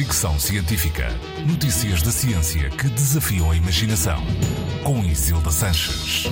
Fricção Científica. Notícias da ciência que desafiam a imaginação. Com Isilda Sanches.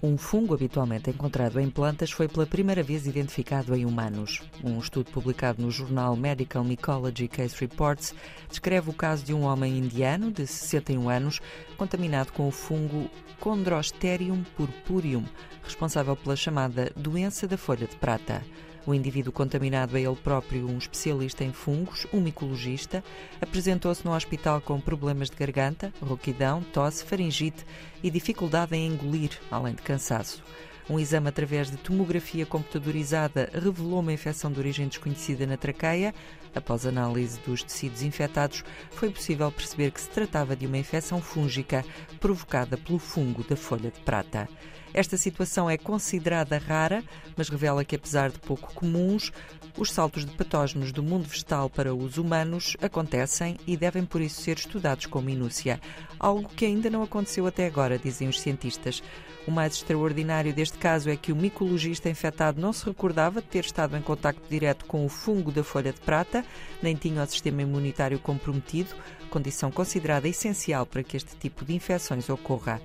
Um fungo habitualmente encontrado em plantas foi pela primeira vez identificado em humanos. Um estudo publicado no jornal Medical Mycology Case Reports descreve o caso de um homem indiano de 61 anos contaminado com o fungo Chondrosterium purpureum, responsável pela chamada doença da folha de prata. O indivíduo contaminado é ele próprio um especialista em fungos, um micologista. Apresentou-se no hospital com problemas de garganta, rouquidão, tosse, faringite e dificuldade em engolir, além de cansaço. Um exame através de tomografia computadorizada revelou uma infecção de origem desconhecida na traqueia. Após análise dos tecidos infectados, foi possível perceber que se tratava de uma infecção fúngica provocada pelo fungo da folha de prata. Esta situação é considerada rara, mas revela que, apesar de pouco comuns, os saltos de patógenos do mundo vegetal para os humanos acontecem e devem por isso ser estudados com minúcia. Algo que ainda não aconteceu até agora, dizem os cientistas. O mais extraordinário deste caso é que o micologista infectado não se recordava de ter estado em contacto direto com o fungo da folha de prata, nem tinha o sistema imunitário comprometido, condição considerada essencial para que este tipo de infecções ocorra.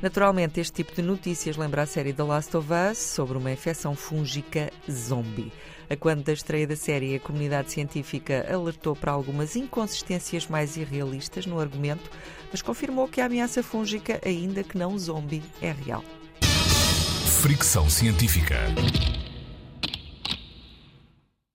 Naturalmente, este tipo de notícias lembra a série The Last of Us sobre uma infecção fúngica zombie. A quando da estreia da série, a comunidade científica alertou para algumas inconsistências mais irrealistas no argumento, mas confirmou que a ameaça fúngica, ainda que não zombie, é real. Fricção científica.